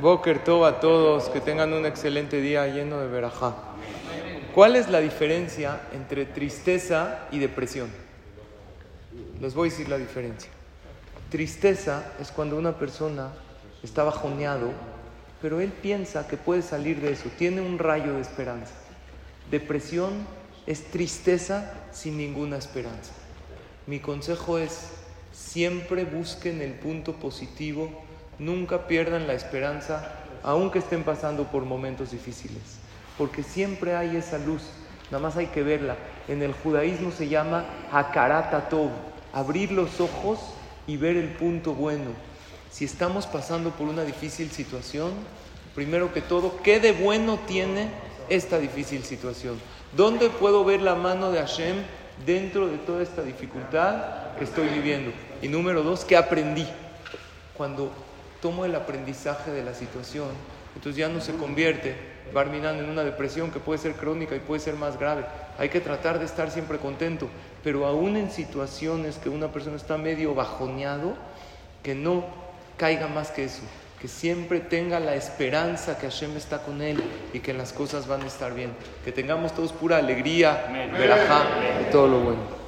Boker todo a todos, que tengan un excelente día lleno de verajá. ¿Cuál es la diferencia entre tristeza y depresión? Les voy a decir la diferencia. Tristeza es cuando una persona está bajoneado, pero él piensa que puede salir de eso, tiene un rayo de esperanza. Depresión es tristeza sin ninguna esperanza. Mi consejo es, siempre busquen el punto positivo Nunca pierdan la esperanza, aunque estén pasando por momentos difíciles, porque siempre hay esa luz, nada más hay que verla. En el judaísmo se llama Hakarat abrir los ojos y ver el punto bueno. Si estamos pasando por una difícil situación, primero que todo, ¿qué de bueno tiene esta difícil situación? ¿Dónde puedo ver la mano de Hashem dentro de toda esta dificultad que estoy viviendo? Y número dos, ¿qué aprendí? Cuando tomo el aprendizaje de la situación, entonces ya no se convierte Barminando en una depresión que puede ser crónica y puede ser más grave. Hay que tratar de estar siempre contento, pero aún en situaciones que una persona está medio bajoneado, que no caiga más que eso, que siempre tenga la esperanza que Hashem está con él y que las cosas van a estar bien. Que tengamos todos pura alegría, verajá y todo lo bueno.